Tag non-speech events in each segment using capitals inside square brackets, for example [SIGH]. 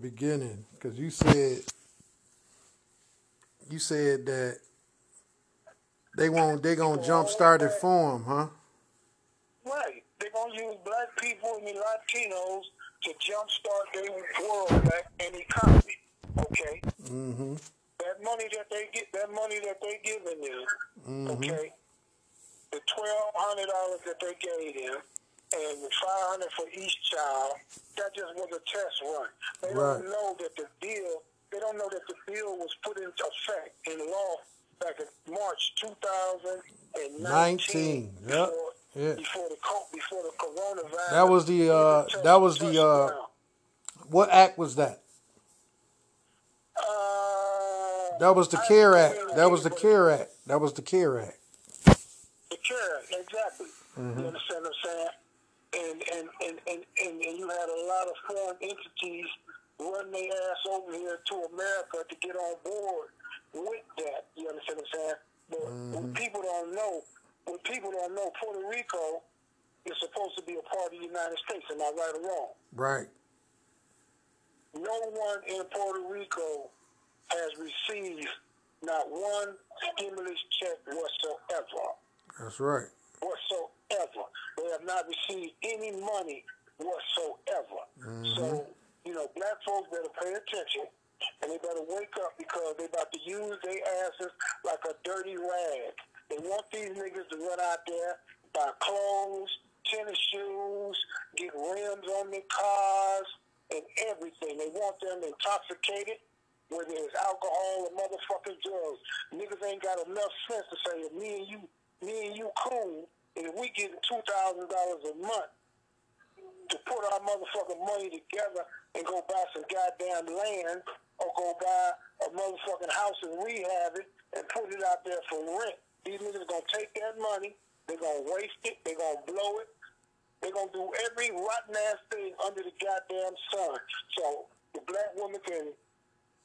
beginning because you said you said that they won't they gonna jumpstart it for them, huh? Right. They're gonna use black people and the Latinos to jumpstart their world back and economy. Okay. Mm-hmm. That money that they get, that money that they giving them, Mm-hmm. okay. The twelve hundred dollars that they gave them, and the five hundred for each child, that just was a test run. They Right. don't know that the deal. They don't know that the bill was put into effect in law back in March 2019. 19, yep, Before, yeah. before the before the coronavirus. That was the, uh, Touch- that was the, uh. What act was that? Uh, That was the I CARE Act. That was the CARE Act. That was the CARE Act. The CARE Act, exactly. Mm-hmm. You understand what I'm saying? And and, and, and, and and you had a lot of foreign entities run their ass over here to America to get on board with that. You understand what I'm saying? But Mm-hmm. what people don't know, what people don't know, Puerto Rico is supposed to be a part of the United States. Am I right or wrong? Right. no one in Puerto Rico has received not one stimulus check whatsoever. That's right. Whatsoever. They have not received any money whatsoever. Mm-hmm. So, you know, black folks better pay attention and they better wake up because they about to use their asses like a dirty rag. They want these niggas to run out there, buy clothes, tennis shoes, get rims on their cars, and everything. They want them intoxicated, whether it's alcohol or motherfucking drugs. Niggas ain't got enough sense to say, me and you, me and you cool, and if we get two thousand dollars a month to put our motherfucking money together and go buy some goddamn land or go buy a motherfucking house and rehab it and put it out there for rent. These niggas gonna take that money, they're gonna waste it, they're gonna blow it, they're gonna do every rotten ass thing under the goddamn sun. So the black woman can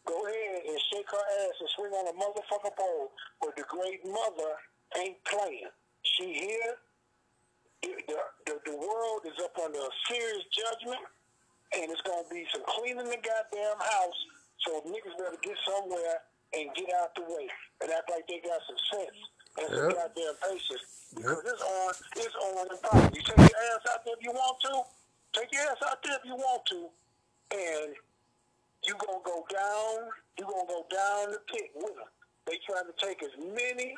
go ahead and shake her ass and swing on a motherfucking pole, but the great mother ain't playing. She here. The, the, the world is up under a serious judgment, and it's gonna be some cleaning the goddamn house. So niggas better get somewhere and get out the way and act like they got some sense and some Yep. goddamn patience. Because it's on, it's on and popping. You take your ass out there if you want to. Take your ass out there if you want to, and you gonna go down. You gonna go down the pit with them. They trying to take as many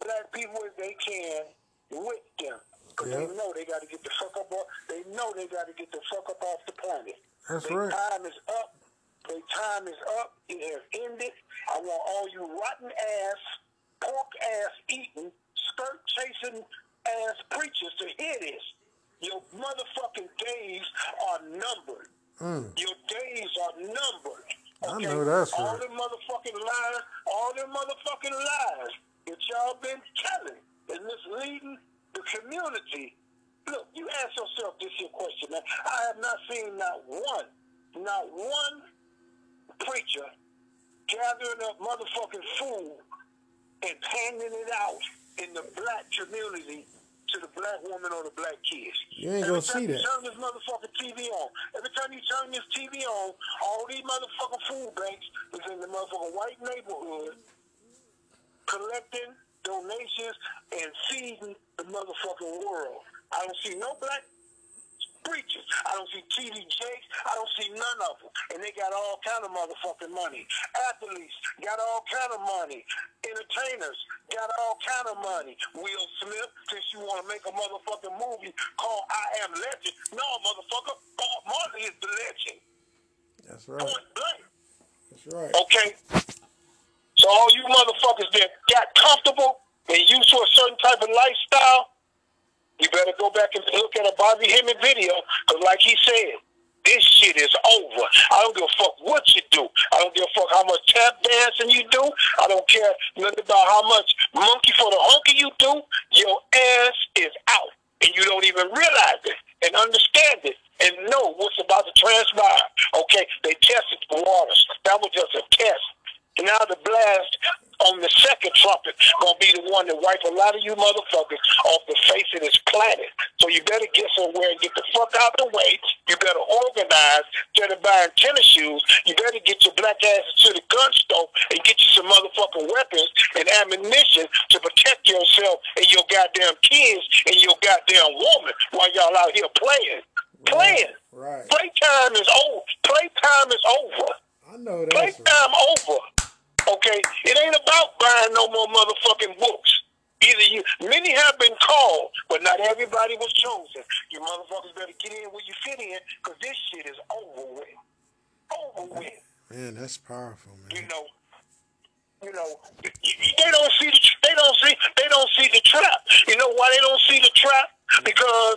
black people as they can with them. Because Yeah. they know they got to get the fuck up. Off, they know they got to get the fuck up off the planet. That's Their right. time is up. Their time is up. It has ended. I want all you rotten ass, pork ass eating, skirt chasing ass preachers to hear this. Your motherfucking days are numbered. Mm. Your days are numbered. I know that's all right. them motherfucking lies, all them motherfucking lies that y'all been telling and misleading the community. Look, you ask yourself this here question, man. I have not seen not one, not one preacher gathering up motherfucking food and handing it out in the black community to the black woman or the black kids. You ain't Every gonna time see you that. turn this motherfucking TV on, every time you turn this TV on, all these motherfucking food banks is in the motherfucking white neighborhood collecting donations and feeding the motherfucking world. I don't see no black preachers. I don't see TD Jakes. I don't see none of them. And they got all kind of motherfucking money. Athletes got all kind of money. Entertainers got all kind of money. Will Smith, since you want to make a motherfucking movie called I Am Legend. No, motherfucker. Bob Marley is the legend. That's right. Point blank. That's right. Okay? So all you motherfuckers that got comfortable and used to a certain type of lifestyle, you better go back and look at a Bobby Hemmitt video, because like he said, this shit is over. I don't give a fuck what you do. I don't give a fuck how much tap dancing you do. I don't care nothing about how much monkey for the honky you do. Your ass is out. And you don't even realize it and understand it and know what's about to transpire. Okay, they tested the waters. That was just a test. Now the blast on the second trumpet gonna be the one that wipe a lot of you motherfuckers off the face of this planet. So you better get somewhere and get the fuck out of the way. You better organize. Instead of buying tennis shoes, you better get your black asses to the gun store and get you some motherfucking weapons and ammunition to protect yourself and your goddamn kids and your goddamn woman while y'all out here playing. Playing. Right. Playtime is over. Playtime is over. I know that's right. Playtime over. Okay? It ain't about buying no more motherfucking books. Either you, many have been called, but not everybody was chosen. You motherfuckers better get in where you fit in, because this shit is over with. Over with. Man, that's powerful, man. You know, you know, they don't see the, they don't see, they don't see the trap. You know why they don't see the trap? Because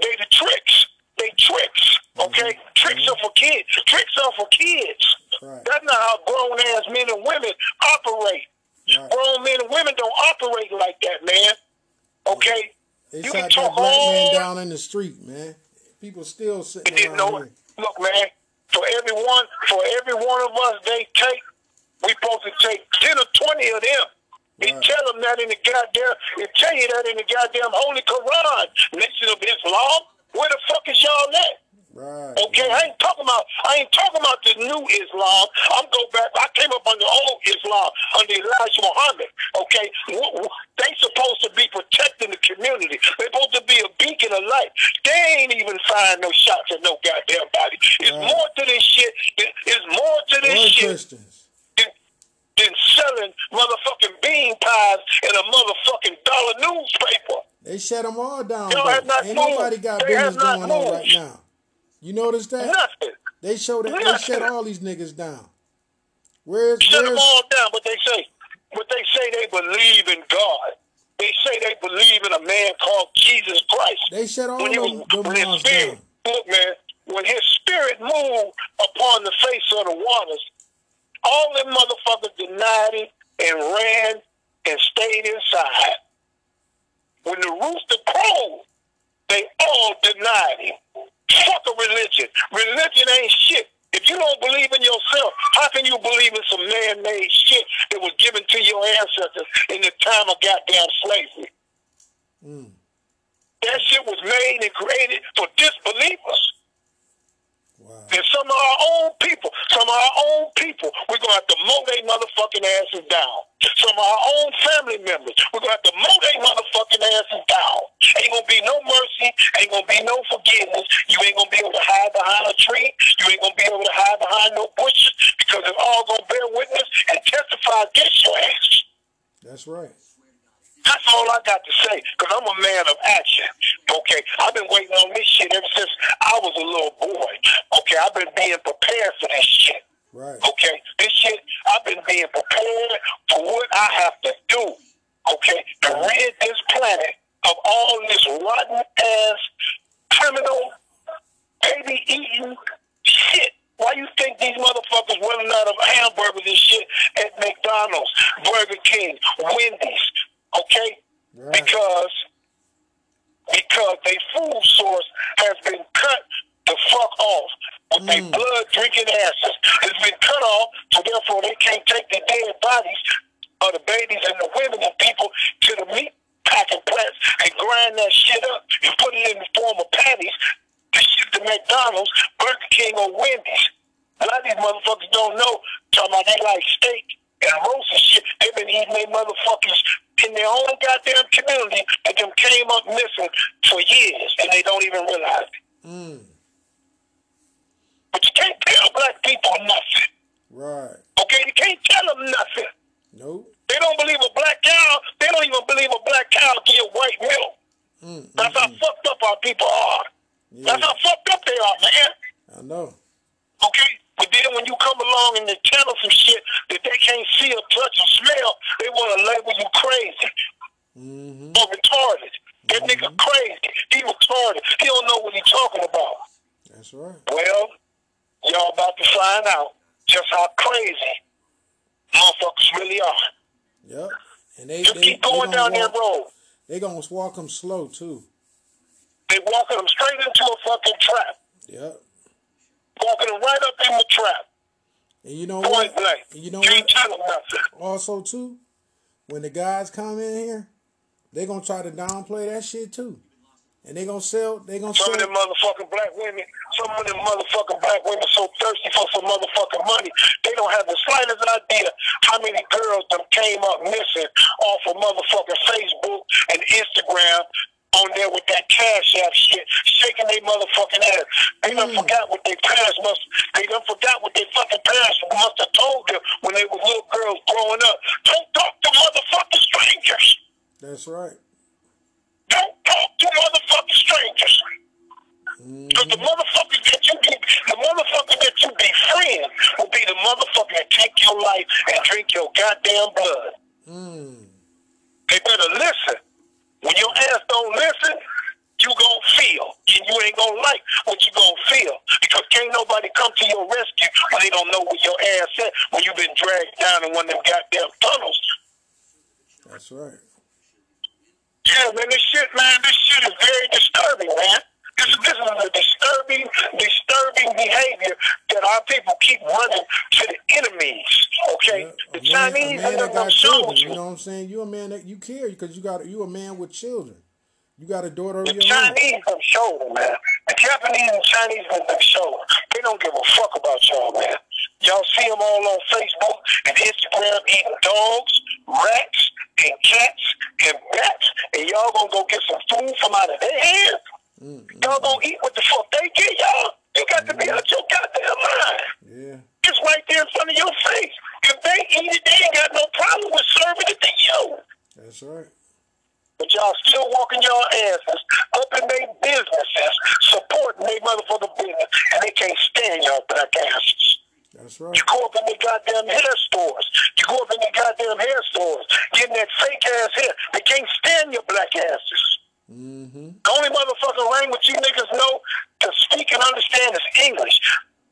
they the tricks. They tricks. Okay, mm-hmm. tricks are for kids. Tricks are for kids. Right. That's not how grown ass men and women operate. Right. Grown men and women don't operate like that, man. Okay? They You shot can that talk black man down in the street, man. People still sitting around Look, man, for every one, for every one of us they take, we supposed to take ten or twenty of them. They Right. tell them that in the goddamn, they tell you that in the goddamn Holy Quran. Nation of Islam, where the fuck is y'all at? Right. Okay, I ain't talking about I ain't talking about the new Islam. I'm go back. I came up under old Islam under Elijah Muhammad. Okay, they supposed to be protecting the community. They supposed to be a beacon of light. They ain't even firing no shots at no goddamn body. It's Right. more to this shit. It's more to this shit Christians. Than, selling motherfucking bean pies in a motherfucking dollar newspaper. They shut them all down. Y'all have not Ain't moved. nobody got They business going on right now. You notice that? Nothing. They show that they shut all these niggas down. Where's shut them all down. But they say, but they say they believe in God. They say they believe in a man called Jesus Christ. they shut all when he was, them when his spirit, down? look, man, when his spirit moved upon the face of the waters, all them motherfuckers denied it and ran and stayed inside. When the rooster crowed, they all denied him. Fuck a religion. Religion ain't shit. If you don't believe in yourself, how can you believe in some man-made shit that was given to your ancestors in the time of goddamn slavery? Mm. That shit was made and created for disbelievers. Wow. And some of our own people, some of our own people, we're going to have to mow their motherfucking asses down. Some of our own family members, we're going to have to mow their motherfucking asses down. Ain't going to be no mercy. Ain't going to be no forgiveness. You ain't going to be able to hide behind a tree. You ain't going to be able to hide behind no bushes because it's all going to bear witness and testify against your ass. That's right. That's all I got to say, because I'm a man of action. Okay, I've been waiting on this shit ever since I was a little boy. Okay, I've been being prepared for this shit. Right. Okay, this shit, I've been being prepared for what I have to do. Okay, to rid this planet of all this rotten ass, criminal, baby eating shit. Why you think these motherfuckers running out of hamburgers and shit at McDonald's, Burger King, Wendy's? Okay, Right. Because because their food source has been cut the fuck off with their mm. blood drinking asses. It's been cut off, so therefore they can't take the dead bodies of the babies and the women and people to the meat packing plants and grind that shit up and put it in the form of patties to ship to McDonald's, Burger King, or Wendy's. A lot of these motherfuckers don't know. Talking about they like steak and roast and shit. They've been eating they motherfuckers in their own goddamn community and them came up missing for years and they don't even realize it. Mm. But you can't tell black people nothing. Right. Okay, you can't tell them nothing. Nope. They don't believe a black cow. They don't even believe a black cow give white milk. Mm. That's how fucked up our people are. Yeah. That's how fucked up they are, man. I know. Okay? But then when you come along and they tell them some shit that they can't see or touch or smell, they want to label you crazy Mm-hmm. or retarded. That nigga crazy. He retarded. He don't know what he talking about. That's right. Well, y'all about to find out just how crazy are. Yep. And they Just they, keep going down walk, that road. They gonna walk them slow too. They walking them straight into a fucking trap. Yep. Walking them right up in the trap. And you know Point what? blank. You know Can't what? tell them nothing. Also too, when the guys come in here, they gonna try to downplay that shit too. And they gonna sell. They gonna Some sell. of them motherfucking black women, some of them motherfucking black women so thirsty for some motherfucking money, they don't have the slightest idea how many girls them came up missing off of motherfucking Facebook and Instagram on there with that cash app shit, shaking their motherfucking ass. They done mm. forgot what their parents must, they done forgot what their fucking parents must have told them when they were little girls growing up. Don't talk to motherfucking strangers. That's right. Don't talk to motherfucking strangers. Because the motherfuckers that you be, the motherfucker that you be friends will be the motherfucker that take your life and drink your goddamn blood. Mm. They better listen. When your ass don't listen, you gon' feel. And you ain't gonna like what you gon' feel. Because can't nobody come to your rescue when they don't know where your ass at when you been dragged down in one of them goddamn tunnels. That's right. Yeah, man, this shit, man, this shit is very disturbing, man. This, this is a disturbing, disturbing behavior that our people keep running to the enemies. Okay, the Chinese man and them children. You know what I'm saying? You a man that you care because you got you a man with children. You got a daughter of The your own. Chinese have showed them, man. The Japanese and Chinese have showed. They don't give a fuck about y'all, man. Y'all see them all on Facebook and Instagram eating dogs, rats, and cats, and bats, and y'all gonna go get some food from out of their hands? Mm-hmm. Y'all gonna eat what the fuck they get y'all? You got to be out your goddamn mind. Yeah. It's right there in front of your face. If they eat it, they ain't got no problem with serving it to you. That's right. But y'all still walking your asses up in their businesses, supporting their motherfucking business, and they can't stand y'all black asses. That's right. You go up in the goddamn hair stores. You go up in the goddamn hair stores, getting that fake ass hair. They can't stand your black asses. Mm-hmm. The only motherfucking language you niggas know to speak and understand is English.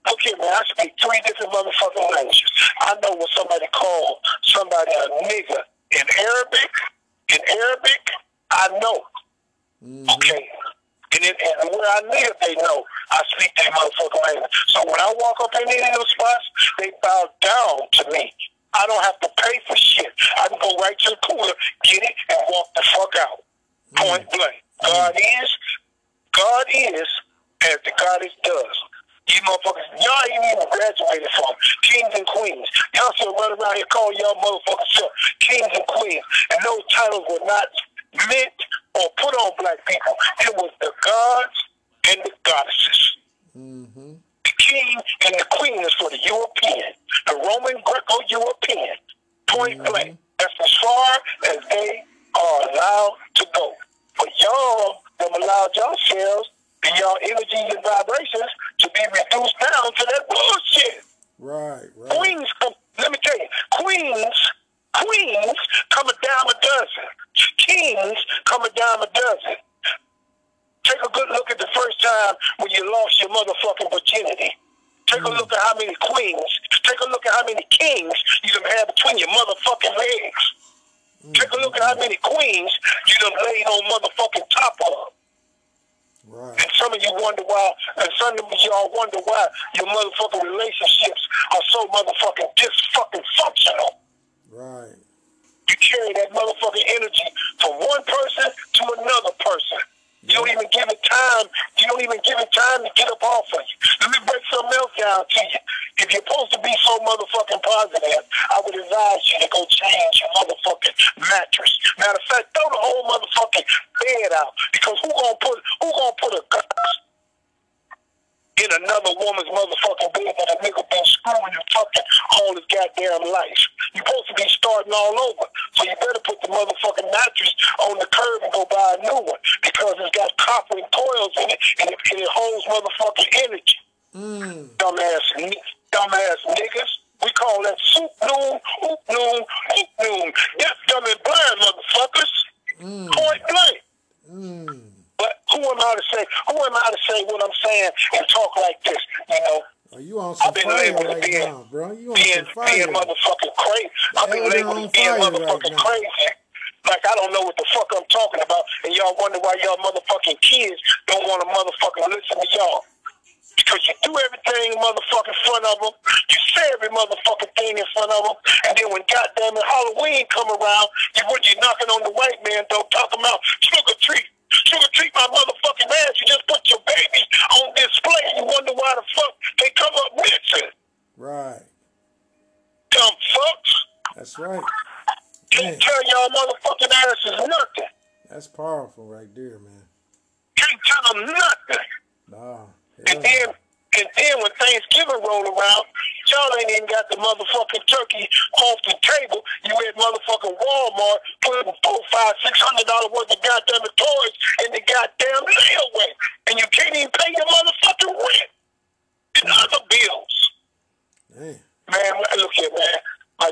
Look here, man, I speak three different motherfucking languages. I know what somebody called somebody a nigga in Arabic. In Arabic, I know. Okay. And, it, and where I live, they know I speak that motherfucking language. So when I walk up in any of those spots, they bow down to me. I don't have to pay for shit. I can go right to the cooler, get it, and walk the fuck out. Mm. Point blank. God mm. is, God is as the goddess does. You motherfuckers, y'all ain't even graduated from kings and queens. Y'all still run around here calling y'all motherfuckers self kings and queens. And those titles were not meant or put on black people. It was the gods and the goddesses. Mm-hmm. The king and the queen is for the European, the Roman Greco-European. Point blank. That's as far as they are allowed to go. But y'all have allowed yourselves and y'all energies and vibrations to be reduced down to that bullshit. Right. Right. Queens come, let me tell you, queens, queens come a dime a dozen. Kings come a dime a dozen. Take a good look at the first time when you lost your motherfucking virginity. Take a hmm. look at how many queens. Take a look at how many kings you done had between your motherfucking legs. Hmm. Take a look at how many queens you done laid on motherfucking top of. Right. And some of you wonder why, and some of y'all wonder why your motherfucking relationships are so motherfucking dis-fucking functional. Right. You carry that motherfucking energy from one person to another person. You don't even give it time. You don't even give it time to get up off of you. Let me break something else down to you. If you're supposed to be so motherfucking positive, I would advise you to go change your motherfucking mattress. Matter of fact, throw the whole motherfucking bed out. Because who gonna put who gonna put a in another woman's motherfucking bed that a nigga been screwing and fucking all his goddamn life. You're supposed to be starting all over. So you better put the motherfucking mattress on the curb and go buy a new one because it's got copper and coils in it and it, and it holds motherfucking energy. Mm. Dumbass, dumbass niggas. We call that soup noon, oop noon, oop noon. Deaf, dumb, and blind motherfuckers. Point blank. Mm. But who am I to say? Who am I to say what I'm saying and talk like this? You know, Are you on some I've been fire right being- now, bro? You on being some fire? being motherfucking crazy. I've been labeled as being fire right motherfucking crazy. Like I don't know what the fuck I'm talking about, and y'all wonder why y'all motherfucking kids don't want to motherfucking listen to y'all. Because you do everything motherfucking front of them. You say every motherfucking thing in front of them. And then when goddamn it Halloween come around, you would you knocking on the white man door talking about sugar treat. Sugar treat my motherfucking ass. You just put your baby on display and you wonder why the fuck they come up missing. Right. Dumb fucks. That's right. Can't tell y'all motherfucking asses nothing. That's powerful right there, man. Can't tell them nothing. Nah. And then, and then when Thanksgiving roll around, y'all ain't even got the motherfucking turkey off the table. You at motherfucking Walmart putting four, five, six hundred dollars worth of goddamn toys in the goddamn layaway, and you can't even pay your motherfucking rent and other bills. Damn. Man, look here, man.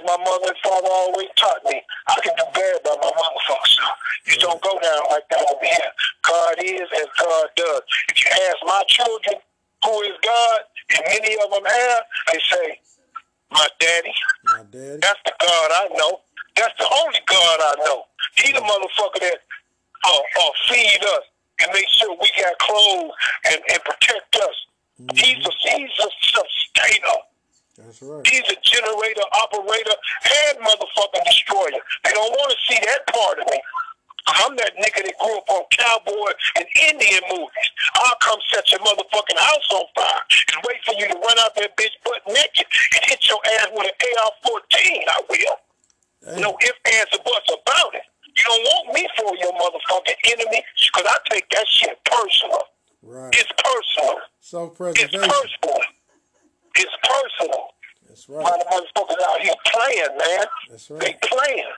Like my mother and father always taught me, I can do bad by my motherfuckers. You don't go down like that over here. God is as God does. If you ask my children who is God, and many of them have, they say, my daddy. My daddy. That's the God I know. That's the only God I know. He the motherfucker that uh, uh, feed us and make sure we got clothes and, and protect us. Mm-hmm. He's a he's a sustainer. That's right. He's a generator, operator, and motherfucking destroyer. They don't want to see that part of me. I'm that nigga that grew up on cowboy and Indian movies. I'll come set your motherfucking house on fire and wait for you to run out that bitch butt naked and hit your ass with an AR-14. I will. Damn. No ifs, ands, or buts about it. You don't want me for your motherfucking enemy because I take that shit personal. Right. It's personal. It's Self-preservation. personal. It's personal. That's right. My right. motherfuckers out here playing, man. That's right. They right. playing.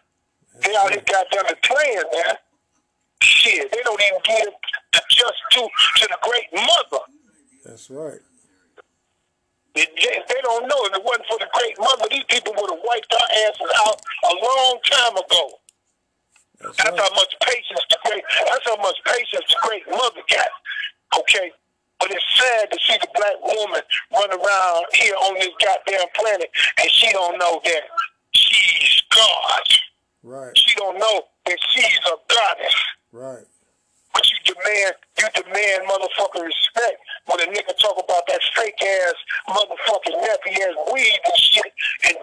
That's They out here right. goddamn playing, man. Shit, they don't even give the just due to the great mother. That's right. They, they don't know, if it wasn't for the great mother, these people would have wiped our asses out a long time ago. That's That's how much patience the great. That's how much patience the great mother got. Okay, but it's sad to see the black woman run around here on this goddamn planet, and she don't know that she's God. Right. She don't know that she's a goddess. Right. But you demand, you demand motherfucking respect when a nigga talk about that fake ass motherfucking nappy ass weed and shit and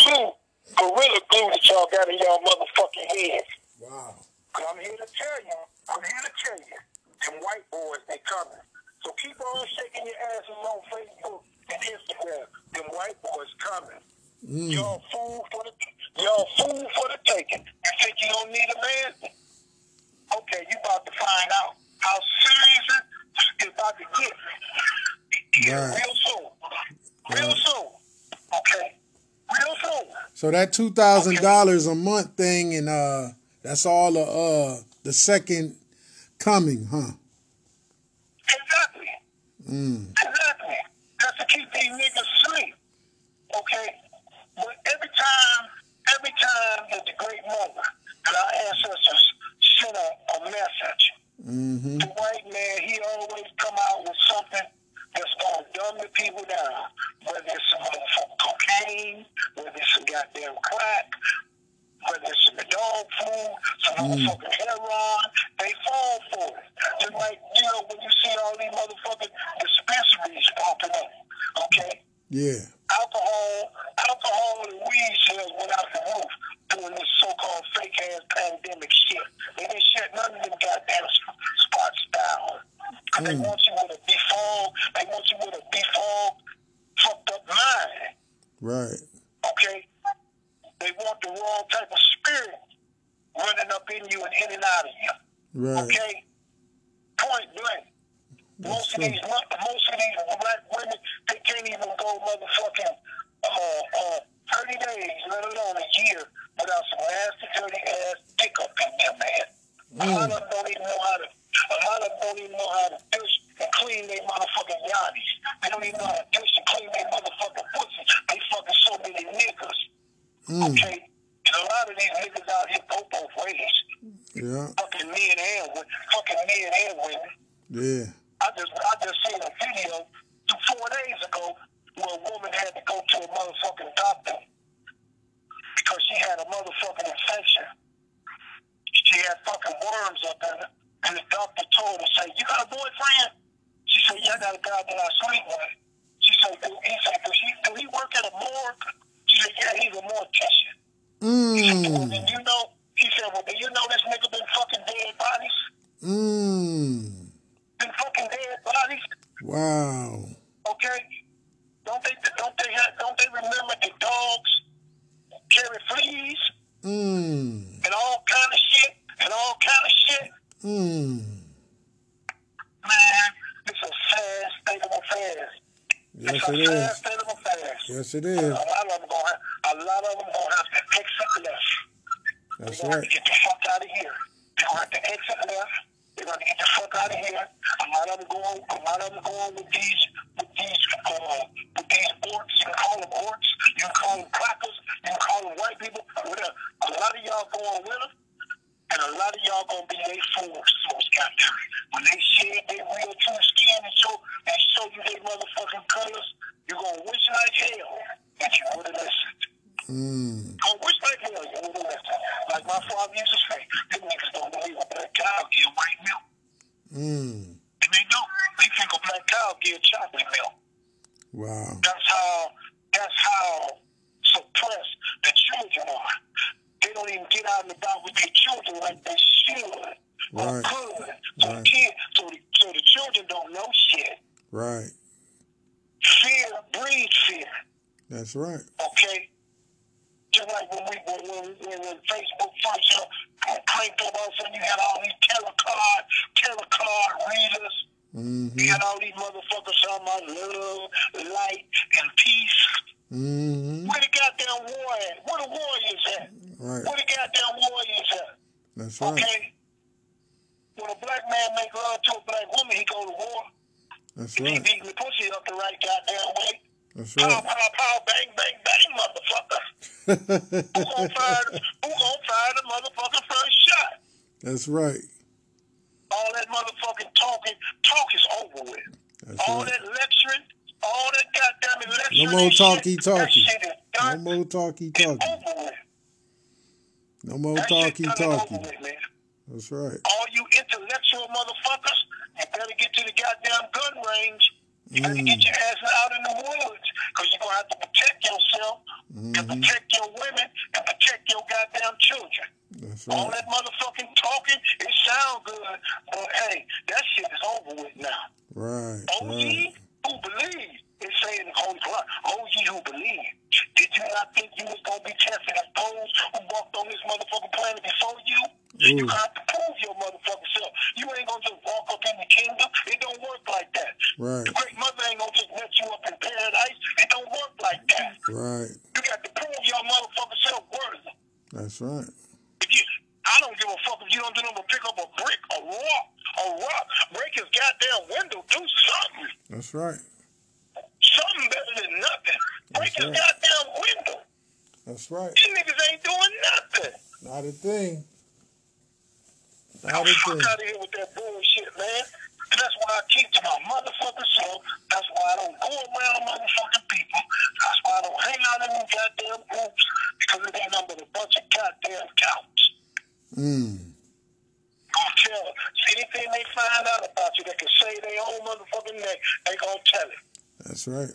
glue, gorilla glue that y'all got in y'all motherfucking heads. Wow. I'm here to tell you, I'm here to tell you, them white boys, they coming. So keep on shaking your asses on Facebook and Instagram. Them white boys coming. Mm. Y'all fool for the y'all fool for the taking. You think you don't need a man? Okay, you about to find out how serious it is about to get. Yeah, real soon. Real Right. soon. Okay. Real soon. So that two thousand dollars a month thing, and uh, that's all the uh the second coming, huh? Mm. Exactly. That's to keep these niggas asleep. Okay? But every time, every time that the great mother, that our ancestors sent a, a message, Mm-hmm. the white man, he always come out with something that's going to dumb the people down. Whether it's some motherfucking cocaine, whether it's some goddamn crack, whether it's some dog food, some motherfucking heroin, they fall for it. Just like, you know, when you see all these motherfucking dispensaries popping up, okay? Yeah. Alcohol, alcohol and weed sales went out the roof during this so-called fake-ass pandemic shit. They didn't shut none of them goddamn sp- spots down. 'Cause They Mm. want you with a default, they want you with a default, fucked up mind Right. okay? They want the wrong type of spirit running up in you and in and out of you, Right. okay? Point blank. That's Most of these, most of these black women, they can't even go motherfucking uh, uh, 30 days, let alone a year, without some nasty, dirty ass dick up in there, man. A lot of them don't even know how to. A lot of them don't even know how to dish and clean their motherfucking yachties. They don't even know how to dish and clean their motherfucking pussy. They fucking so many niggas. Mm. Okay? And a lot of these niggas out here go both ways. Yeah. Fucking men and women. Fucking men and women. Yeah. I just I just seen a video two four days ago where a woman had to go to a motherfucking doctor because she had a motherfucking infection. She had fucking worms up in her, and the doctor told her, "Say, you got a boyfriend?" She said, yeah, I got a guy that I sleep with. She said, do, he said, does he, do he work at a morgue? She said, yeah, he's a mortician. He said, well, Mmm. then you know, he said, well, do you know this nigga been fucking dead bodies? Mmm. Been fucking dead bodies? Wow. Okay? Don't they, don't they, have, don't they remember the dogs carry fleas Mmm. and all kind of shit and all kind of shit? Mmm. Man, it's a sad state of affairs. Yes, it's a it sad is. state of affairs. Yes, it A is. lot of them gonna have, a lot of them gonna have to exit left. That's They're gonna have right. to get the fuck out of here. They're gonna have to exit left. They're gonna get the fuck out of here. A lot of them going, a lot of them going with these, with these, uh, with these orcs. You can call them orcs. You can call them crackers. You can call them white people. Whatever. A lot of y'all going with them. And a lot of y'all gonna be their force, most captain. When they shed their real true skin and show and show you their motherfucking colors, you gonna wish like hell that you would have listened. Mmm. Gonna wish like hell you would have listened. Like my father used to say, them niggas don't believe a black cow give white milk. Mmm. And they don't. They think a black cow give chocolate milk. Wow. That's how that's how suppressed the children are. They don't even get out and about with their children like they should or Right. could. So Right. the kid, so the, so the children don't know shit. Right. Fear breeds fear. That's right. Okay. Just like when we when when, when, when Facebook first uh, cranked up, all of a sudden you had all these tarot card tarot card readers. Mm-hmm. You had all these motherfuckers talking about love, light, and peace. Mm-hmm. Where the goddamn war at? Where the warriors at? Right. Where the goddamn warriors at? That's right. Okay? When a black man make love to a black woman, he go to war. That's If he right. beating the pussy up the right goddamn way. That's Pow, right. pow, pow, bang, bang, bang, motherfucker. [LAUGHS] Who gonna fire, the- who gonna fire the motherfucking first shot? That's right. All that motherfucking talking, talk is over with. That's all right. that lecturing, all that goddamn lecturing. No more talky talky. No more talky talky. No more talky shit done and talky. over with, man. That's right. all you intellectual motherfuckers, you better get to the goddamn gun range. You better get mm. your ass out in the woods, because you're going to have to protect yourself and mm-hmm. protect your women and protect your goddamn children. That's All right. that motherfucking talking, it sounds good, but hey, that shit is over with now. Right. O Right. Who believe, it's saying Holy Quran, O ye who believe. Did you not think you was to be tested as those who walked on this motherfucking planet before you? You Ooh. have to prove your motherfucking self. You ain't going to just walk up in the kingdom. It don't work like that. Right. The great mother ain't going to just let you up in paradise. It don't work like that. Right. You got to prove your motherfucking self worthy. That's right. If you, I don't give a fuck if you don't do nothing but pick up a brick, a rock, a rock, break his goddamn window, do something. That's right. Something better than nothing. Break That's his right. goddamn window. That's right. These niggas ain't doing nothing. Not a thing. Not a thing. out of here with that bullshit, man. And that's why I keep to my motherfucking self. That's why I don't go around motherfucking people. That's why I don't hang out in them goddamn groups because it ain't nothing but a bunch of goddamn counts. Mm. Gonna tell anything they find out about you, they can say their own motherfucking name. They gonna tell it. That's right.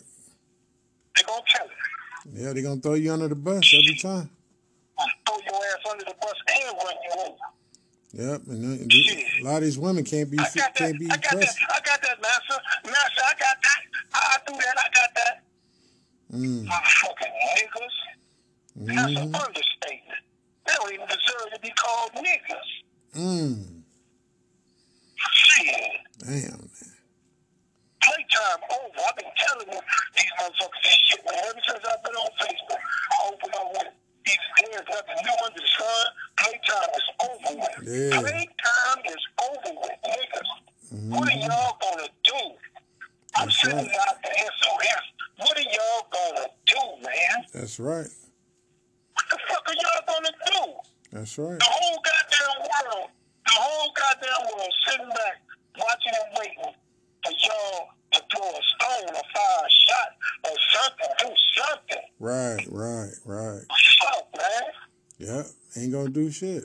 They gonna tell it. Yeah, they're gonna throw you under the bus every time. Throw your ass under the bus and run you over. Yep, and then- a lot of these women can't be I got that. can't be I got that. I got that, master. Master, I got that. I, I do that. I got that. Mm. Motherfucking niggas. That's Mm-hmm. an understatement. They don't even deserve to be called niggas. Mm. Shit. Damn. Man. Playtime over. I've been telling them these motherfuckers this shit, man. Ever since I've been on Facebook, I open up with these there's nothing new under the sun. Playtime is over with. Yeah. Playtime is over with, niggas. Mm-hmm. What are y'all gonna do? I'm sitting right. out the SOS. What are y'all gonna do, man? That's right. What the fuck are y'all gonna do? That's right. The whole goddamn world, the whole goddamn world sitting back, watching and waiting for y'all to throw a stone or fire a shot or something, do something. Right, right, right. Fuck, man. Yep. Ain't gonna do shit.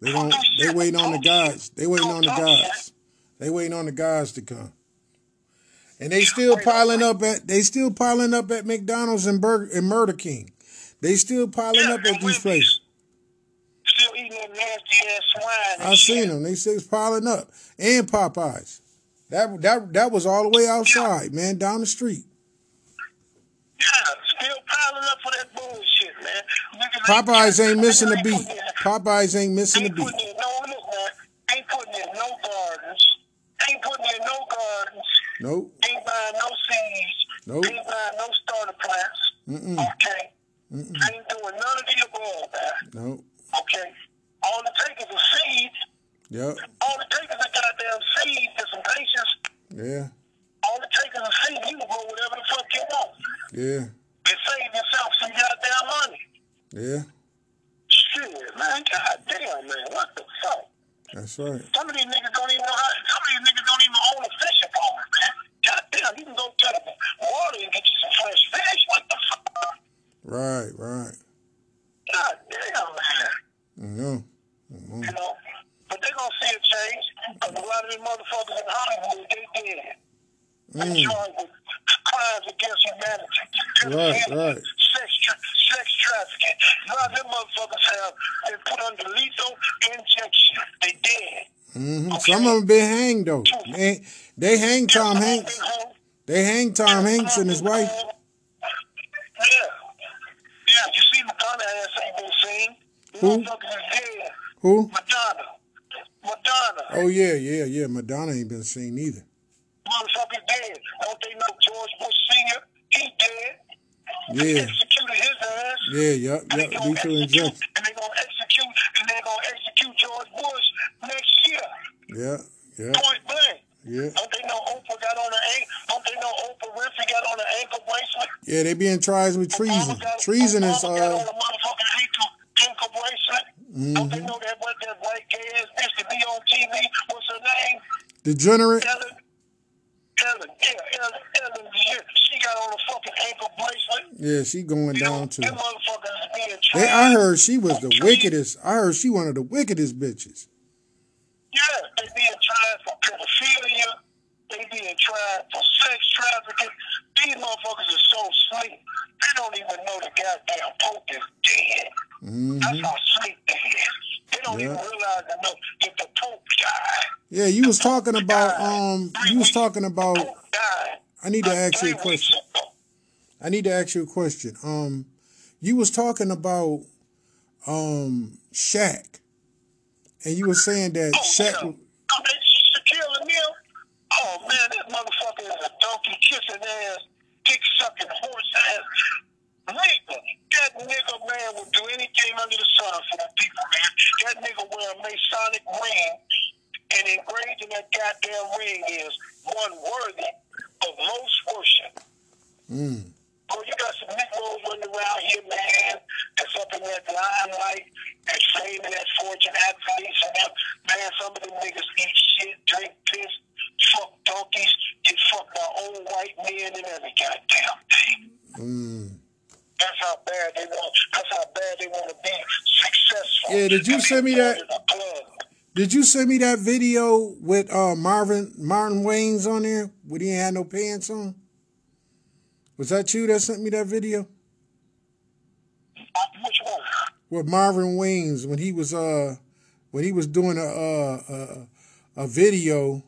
They Don't don't do they shit. Waiting on the guys. They waiting on the guys. They waiting on the guys to come. And they still piling up at they still piling up at McDonald's and Burger and Murder King. They still piling Yeah, up at these places. Still eating that nasty ass swine. I seen them. They it's piling up. And Popeyes. That that that was all the way outside, man, down the street. Yeah, still piling up for that bullshit, man. Popeyes ain't missing ain't beat. Popeyes ain't missing Ain't beat. putting in no look, man. Ain't putting in no gardens. Ain't putting in no gardens. Nope. Ain't buying no seeds. Nope. Ain't buying no starter plants. Mm-mm. Okay. Ain't doing none of the above, man. Nope. Okay. All it takes is a seed. Yep. All it takes is a goddamn seed and some patience. Yeah. All it takes is a seed. You can grow whatever the fuck you want. Yeah. And save yourself some goddamn money. Yeah. Shit, man. God damn, man. What the fuck? That's right. Some of these niggas don't even know how. Some of these niggas don't even own a fishing pole, man. God damn, you can go to the water and get you some fresh fish. What the fuck? Right, right. God damn, man. I know. You know, but they gonna see a change because a lot of these motherfuckers in Hollywood, they dead. They Mm. charged with crimes against humanity, Right, pedophilia, right. sex, tra- sex trafficking. A lot of them motherfuckers have been put under lethal injection. They dead. hmm Some of them been hanged though. They, they hang Tom Hanks. They hang Tom Hanks and his wife. Yeah. Yeah, you see Madonna ass ain't been seen. Who? motherfuckers. Who? Madonna. Madonna. Oh yeah, yeah, yeah. Madonna ain't been seen either. Motherfucker dead. Don't they know George Bush Sr.? He dead. They Yeah. executed his ass. Yeah, yep, they yep. gonna Lethal injection. and they execute, and they gonna execute George Bush next year. Yeah, yeah, Point blank. yeah. Don't they know Oprah got on her ankle? Don't they know Oprah Winfrey got on her ankle bracelet? Yeah, they being tried with treason. Got- Treason is Obama got on uh a motherfucking ankle, ankle bracelet. Don't they know that what that white gay ass bitch to be on TV? What's her name? degenerate. Ellen. Ellen. Yeah, Ellen. Ellen. yeah, She got on a fucking ankle bracelet. Yeah, she going You know, down them to. motherfuckers being They, tried. I heard she was the wickedest. I heard she one of the wickedest bitches. Yeah, they being tried for pedophilia. They being tried for sex trafficking. These motherfuckers are so sleep. They don't even know the goddamn Pope is dead. hmm That's how sleep they is. They don't even realize that no, if the Pope died, Yeah, you was talking about um. You was talking about. I need to uh, ask you a question. I need to ask you a question. Um, you was talking about um Shaq, and you were saying that Oh, Shaq. yeah. Oh, that Shaquille O'Neal? Oh, man, that motherfucker is a donkey kissing ass, dick sucking horse ass nigga. That nigga, man, do anything under the sun for the people, man. That nigga wear a Masonic ring, and engraved in that goddamn ring is one worthy of most worship. Mm, Bro, you got some Negroes running around here, man, that's up in that limelight, and flaming that fortune athletes and them. Man, some of them niggas eat shit, drink piss, fuck donkeys, get fucked by old white men and every goddamn thing. mm. That's how bad they want. That's how bad they want to be successful. Yeah, did you send me that? part of the club. Did you send me that video with uh Marvin Martin Wayans on there? When he ain't had no pants on? Was that you that sent me that video? Uh, Which one? With Marvin Wayans when he was uh when he was doing a uh a, a video,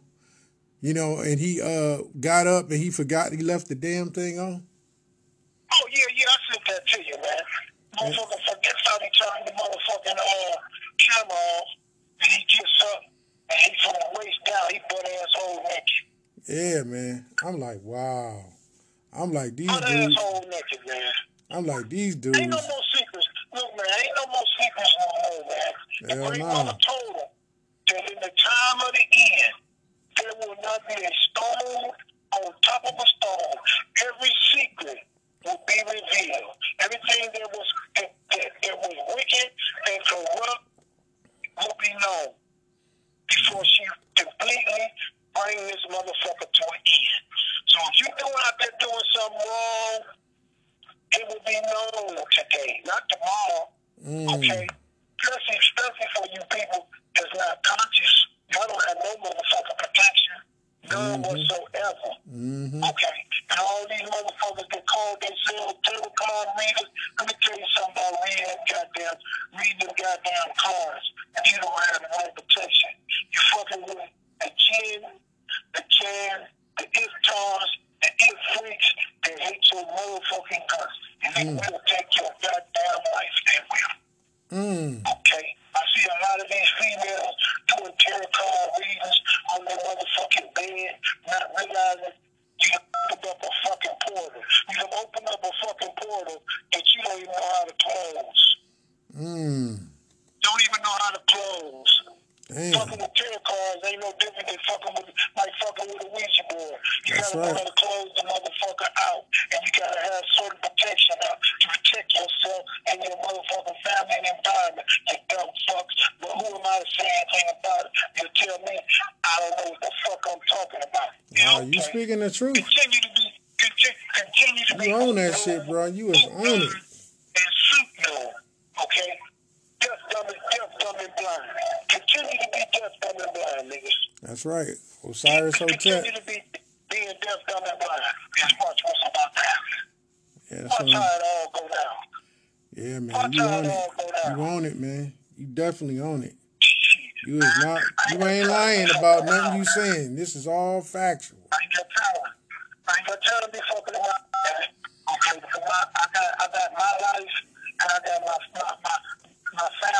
you know, and he uh got up and he forgot he left the damn thing on. Oh, yeah, yeah, I sent that to you, man. Motherfucker forgets how he turned the motherfucking uh, camera off, and he gets up, and he from the waist down, he butt asshole naked. Yeah, man. I'm like, wow. I'm like these dudes. naked, man. I'm like these dudes. Ain't no more secrets. Look, man, ain't no more secrets no more, man. The Hell great no. mother told him that in the time of the end, there will not be a stone on top of a stone. Every secret will be revealed. Everything that was that, that, that was wicked and corrupt will be known before she completely bring this motherfucker to an end. So if you doing out there doing something wrong, it will be known today, not tomorrow. Mm. Okay? Especially, especially for you people that's not conscious. Y'all don't have no motherfucking protection. None whatsoever. Mm-hmm. Okay. And all these motherfuckers that call themselves tarot card readers, let me tell you something about reading them goddamn, reading them goddamn cards. If you don't have right protection. You fucking with the jinn, the jam, the ifrits, the if freaks, they hate your motherfucking guts. And they will take your goddamn life. They will. Mm. Okay. I see a lot of these females doing tarot card readings on their motherfucking bed, not realizing you opened up a fucking portal. You have opened up a fucking portal that you don't even know how to close. Mm. Don't even know how to close. Damn. Fucking with tarot cards ain't no different than fucking with like fucking with a Ouija board. You That's gotta know right. how to close the motherfucker out, and you gotta have certain protection out to protect yourself and your motherfucking family and environment. You dumb fucks. But who am I to say anything about it? You tell me I don't know what the fuck I'm talking about. Nah, you speaking the truth. Continue to be continue, continue to be You own that shit, bro. You is on it. and suit no, okay? Deaf, dumb, and deaf, dumb, and blind. Continue to be deaf, dumb, and blind, niggas. That's right. Osiris Hotel. Continue to be being deaf, dumb, and blind. Watch what's about to happen. Yeah, that's Watch how it all go down. yeah, man. Watch You own it it. all go down. You own it, man. You definitely own it. You is not. You ain't lying about nothing you saying. This is all factual. I ain't got time. I ain't got time to be fucking around. Okay, I got I got my life and I got my my my,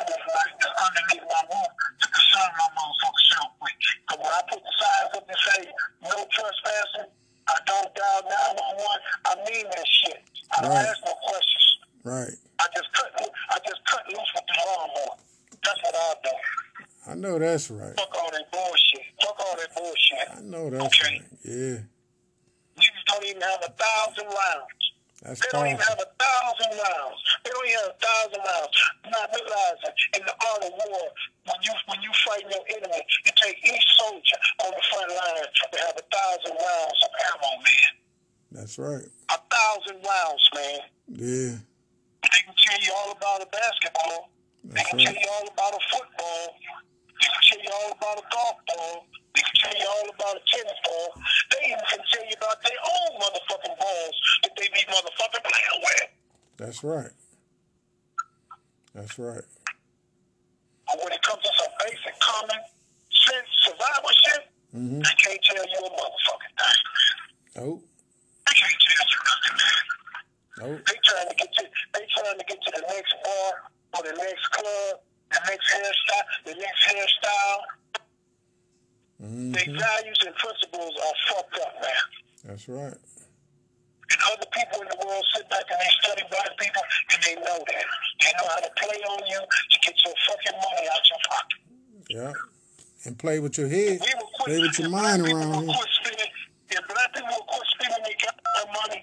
family's life that's underneath my roof to concern my motherfucking self with. But when I put the signs up and say no trespassing, I don't dial nine one one. I mean that shit. I don't Right. ask no questions. Right. I just cut I just cut loose with the lawnmower. That's what I do. I know that's right. Fuck all that bullshit. Fuck all that bullshit. I know that's Okay. right. Yeah. Niggas don't even have a thousand rounds. That's They don't even powerful. have a thousand rounds. They don't even have a thousand rounds. Not realizing in the art of war, when you when you fight your enemy, you take each soldier on the front line to have a thousand rounds of ammo, man. That's right. A thousand rounds, man. Yeah. They can tell you all about a basketball. That's They can tell you all about a football. They can tell you all about a golf ball. They can tell you all about a tennis ball. They even can tell you about their own motherfucking balls that they be motherfucking playing with. That's right. That's right. But when it comes to some basic common sense survival shit, Mm-hmm. they can't tell you a motherfucking thing. Oh. They can't tell you nothing, man. Oh. They trying to get to they trying to get to the next bar or the next club, the next hairstyle, the next hairstyle. Mm-hmm. Their values and principles are fucked up, man. That's right. And other people in the world sit back and they study black people and they know that. They know how to play on you to get your fucking money out your pocket. Yeah. And play with your head. We quit, Play with your mind around people will here. quit spending, if black people will quit spending their goddamn money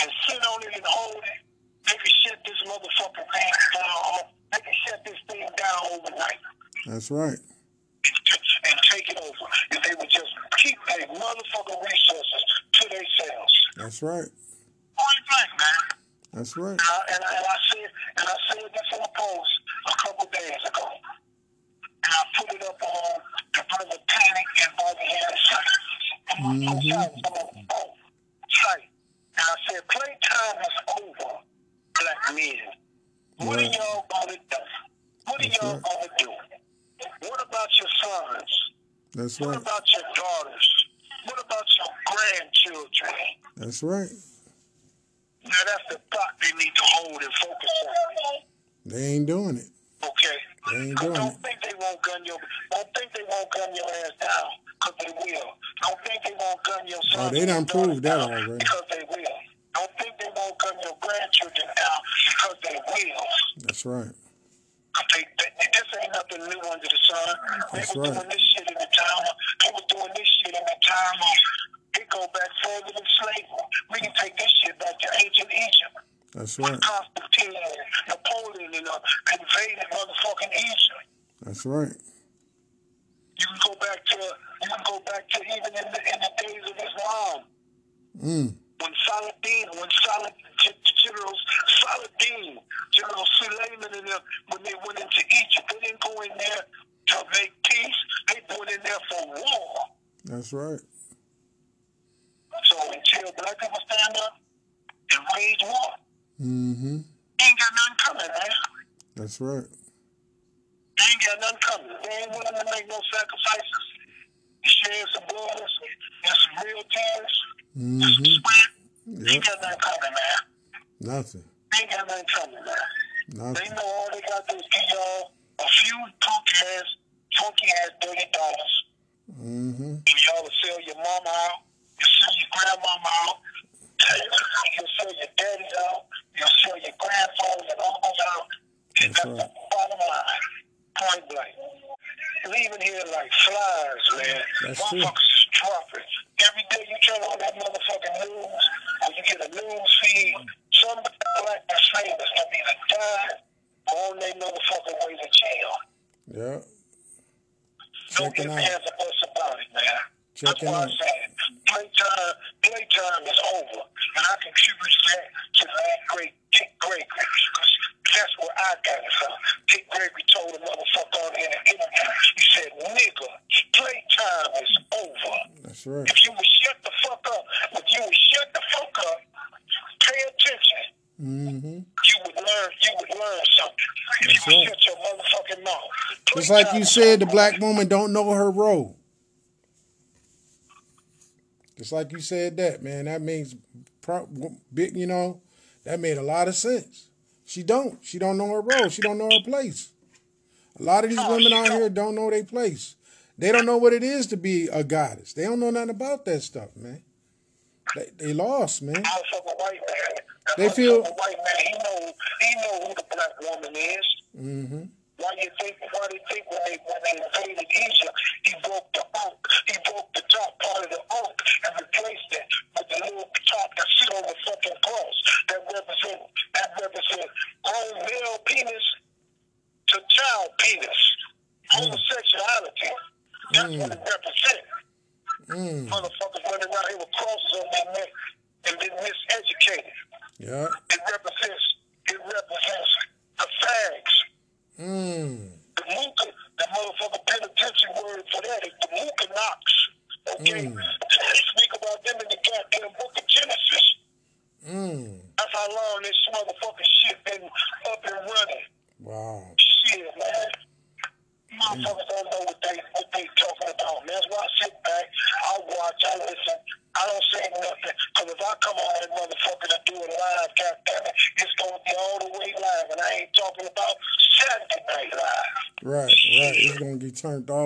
and sit on it and hold it, they can shut this motherfucking thing down. They can shut this thing down overnight. That's right. and take it over. If they would just keep their motherfucking resources to themselves. That's right. Point blank, man. That's right. And I, and I, and I said, and I said this in a post a couple days ago, and I put it up on the brother Panic and Bobby Harris site. Mm-hmm. I'm on site, I'm on site. And I said, playtime is over, black men. What Right. are y'all gonna do? What are That's y'all right. gonna do? What about your sons? That's What right. about your daughters? What about your grandchildren? That's right. Now that's the thought they need to hold and focus on. They ain't doing it. Okay? They ain't doing don't it. think they won't gun your don't think they won't gun your ass down, because they will. Don't think they won't gun your oh, son. Oh, they done proved that already. Because they will. Don't think they won't gun your grandchildren down because they will. That's right. They, they, this ain't nothing new under the sun. They That's right. That's When right. Constantine and Napoleon and uh, invaded motherfucking Egypt. That's right. You can go back to you can go back to even in the in the days of Islam Mm. when Saladin when Saladin, G- Generals Saladin General Suleiman and them when they went into Egypt they didn't go in there to make peace they went in there for war. That's right. Mm-hmm. Ain't got nothing coming, man. That's right. They ain't got nothing coming. They ain't willing to make no sacrifices. Shed some blood and some real tears. Mm-hmm. Some sweat. Yep. Ain't got nothing coming, man. Nothing. They ain't got nothing coming, man. Nothing. They know all they got to do is give y'all a few funky ass, funky ass dirty dollars. Mm-hmm. And y'all will sell your mama out. You sell your grandmama out. You'll sell your daddy out. You'll sell your grandfathers and uncles out. And that's, that's right. the bottom line. Point blank. Leaving here like flies, man. That's Motherfuckers is dropping. Every day you turn on that motherfucking news, or you get a news feed, some black that's famous have either died or on their motherfucking way to jail. Yeah. Don't hands up us about it, man. That's why I said playtime, playtime is over, and I contribute that to that great Dick Gregory because that's where I got it from. Dick Gregory told a motherfucker on in an interview, he said, "Nigga, playtime is over." That's right. If you would shut the fuck up, if you would shut the fuck up, pay attention. Mm-hmm. You would learn. You would learn something. If That's you would right. shut your motherfucking mouth. Just like you said, the black woman don't know her role. Just like you said that, man. That means, big. You know, that made a lot of sense. She don't. She don't know her role. She don't know her place. A lot of these No, women out here don't know their place. They don't know what it is to be a goddess. They don't know nothing about that stuff, man. They, they lost, man. motherfucking white man. That They feel- white man. He know. He know who the black woman is. Mm-hmm. Why you think? Why they think when they when they invaded Egypt, he broke the ankh. He broke the top part of the ankh and replaced it with the little top that sit on the fucking cross that represent that represent grown male penis to child penis. Homosexuality. That's what it represents. Mm. Motherfuckers running around here with crosses on their neck and been miseducated. Yeah. It represents it represents the fags. Mm. The Luca, the motherfucker penitentiary word for that is the Luca Knox. Okay? Mm. They speak about them in the goddamn book of Genesis. Mm. That's how long this motherfucking shit been up and running. Wow. Shit, man. Motherfuckers don't know what they what they talking about, man. That's why I sit back, I watch, I listen. I don't say nothing. Because if I come on that motherfucker to do it live, goddammit, it's going to be all the way live. And I ain't talking about Saturday Night Live. Right, right. It's gonna get turned all